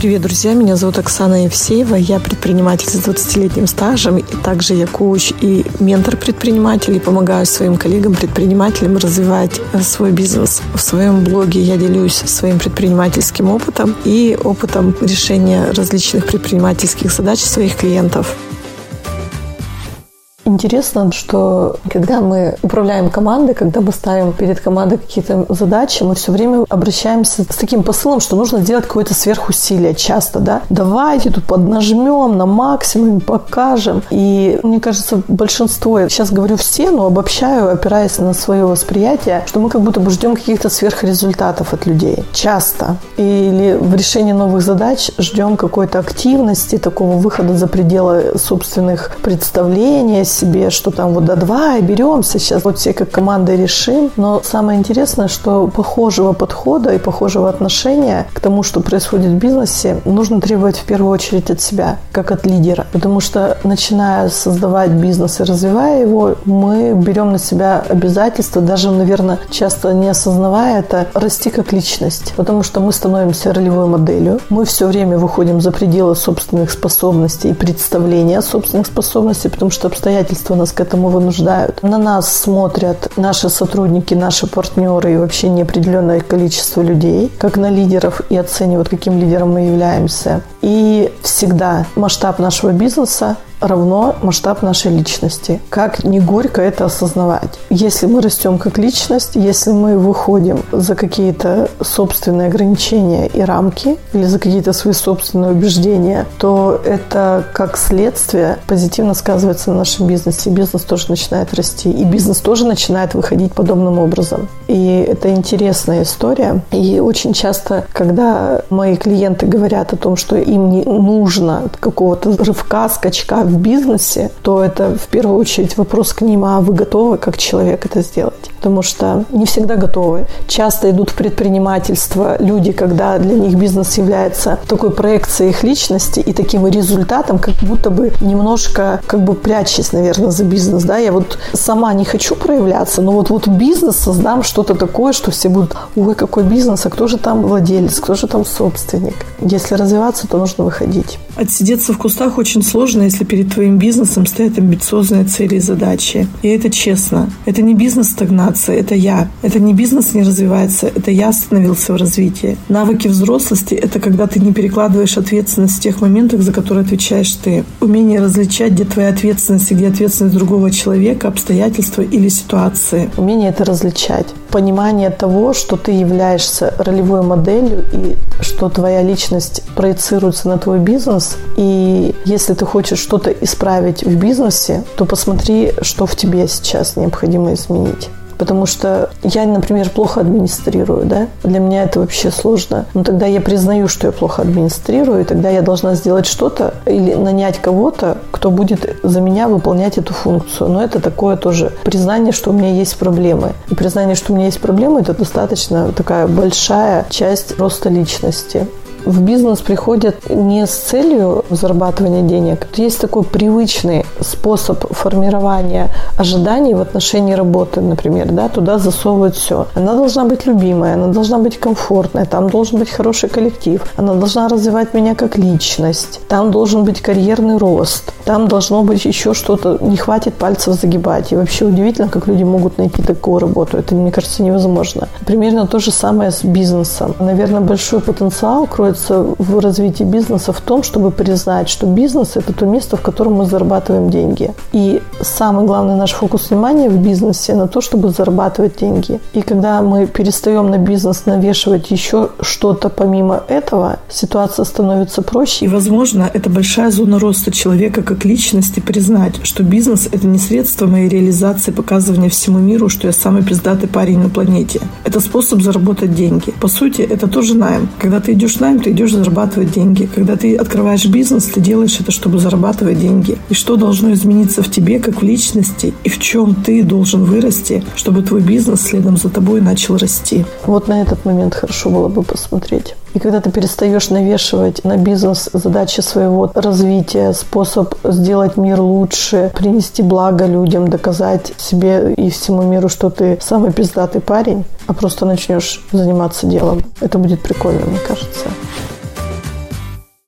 Привет, друзья! Меня зовут Оксана Евсеева. Я предприниматель с 20-летним стажем. И также я коуч и ментор предпринимателей. Помогаю своим коллегам-предпринимателям развивать э, свой бизнес. В своем блоге я делюсь своим предпринимательским опытом и опытом решения различных предпринимательских задач своих клиентов. Интересно, что когда мы управляем командой, когда мы ставим перед командой какие-то задачи, мы все время обращаемся с таким посылом, что нужно сделать какое-то сверхусилие часто, да. Давайте тут поднажмем на максимум, покажем. И мне кажется, большинство, сейчас говорю все, но обобщаю, опираясь на свое восприятие, что мы как будто бы ждем каких-то сверхрезультатов от людей. Часто. Или в решении новых задач ждем какой-то активности, такого выхода за пределы собственных представлений, себе, что там вот до два и беремся, сейчас вот все как команда решим. Но самое интересное, что похожего подхода и похожего отношения к тому, что происходит в бизнесе, нужно требовать в первую очередь от себя, как от лидера. Потому что начиная создавать бизнес и развивая его, мы берем на себя обязательства, даже, наверное, часто не осознавая это, расти как личность. Потому что мы становимся ролевой моделью. Мы все время выходим за пределы собственных способностей и представления о собственных способностях, потому что обстоятельства нас к этому вынуждают. На нас смотрят наши сотрудники, наши партнеры и вообще неопределенное количество людей, как на лидеров и оценивают, каким лидером мы являемся. И всегда масштаб нашего бизнеса равно масштаб нашей личности. Как не горько это осознавать. Если мы растем как личность, если мы выходим за какие-то собственные ограничения и рамки или за какие-то свои собственные убеждения, то это как следствие позитивно сказывается на нашем бизнесе. Бизнес тоже начинает расти. И бизнес тоже начинает выходить подобным образом. И это интересная история. И очень часто, когда мои клиенты говорят о том, что им не нужно какого-то рывка, скачка в бизнесе, то это в первую очередь вопрос к ним, а вы готовы как человек это сделать? Потому что не всегда готовы. Часто идут в предпринимательство люди, когда для них бизнес является такой проекцией их личности и таким результатом, как будто бы немножко как бы прячась, наверное, за бизнес. Да? Я вот сама не хочу проявляться, но вот, вот бизнес создам что-то такое, что все будут, ой, какой бизнес, а кто же там владелец, кто же там собственник. Если развиваться, то нужно выходить. Отсидеться в кустах очень сложно, если перед твоим бизнесом стоят амбициозные цели и задачи. И это честно. Это не бизнес стагнации, это я. Это не бизнес не развивается, это я остановился в развитии. Навыки взрослости – это когда ты не перекладываешь ответственность в тех моментах, за которые отвечаешь ты. Умение различать, где твоя ответственность и где ответственность другого человека, обстоятельства или ситуации. Умение это различать. Понимание того, что ты являешься ролевой моделью и что твоя личность проецируется на твой бизнес. И если ты хочешь что-то исправить в бизнесе, то посмотри, что в тебе сейчас необходимо изменить. Потому что я, например, плохо администрирую, да? Для меня это вообще сложно. Но тогда я признаю, что я плохо администрирую, и тогда я должна сделать что-то или нанять кого-то, кто будет за меня выполнять эту функцию. Но это такое тоже признание, что у меня есть проблемы. И признание, что у меня есть проблемы, это достаточно такая большая часть роста личности в бизнес приходят не с целью зарабатывания денег. Есть такой привычный способ формирования ожиданий в отношении работы, например, да, туда засовывают все. Она должна быть любимая, она должна быть комфортная, там должен быть хороший коллектив, она должна развивать меня как личность, там должен быть карьерный рост, там должно быть еще что-то, не хватит пальцев загибать. И вообще удивительно, как люди могут найти такую работу. Это, мне кажется, невозможно. Примерно то же самое с бизнесом. Наверное, большой потенциал кроется в развитии бизнеса в том, чтобы признать, что бизнес – это то место, в котором мы зарабатываем деньги. И самый главный наш фокус внимания в бизнесе на то, чтобы зарабатывать деньги. И когда мы перестаем на бизнес навешивать еще что-то помимо этого, ситуация становится проще. И, возможно, это большая зона роста человека как личности признать, что бизнес – это не средство моей реализации, показывания всему миру, что я самый пиздатый парень на планете. Это способ заработать деньги. По сути, это тоже найм. Когда ты идешь найм, ты идешь зарабатывать деньги. Когда ты открываешь бизнес, ты делаешь это, чтобы зарабатывать деньги. И что должно измениться в тебе, как в личности, и в чем ты должен вырасти, чтобы твой бизнес следом за тобой начал расти. Вот на этот момент хорошо было бы посмотреть. И когда ты перестаешь навешивать на бизнес задачи своего развития, способ сделать мир лучше, принести благо людям, доказать себе и всему миру, что ты самый пиздатый парень, а просто начнешь заниматься делом, это будет прикольно, мне кажется.